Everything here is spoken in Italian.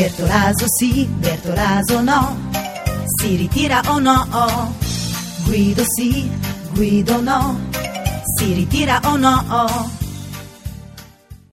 Bertolaso sì, Bertolaso no, si ritira o no? Guido sì, Guido no, si ritira o no?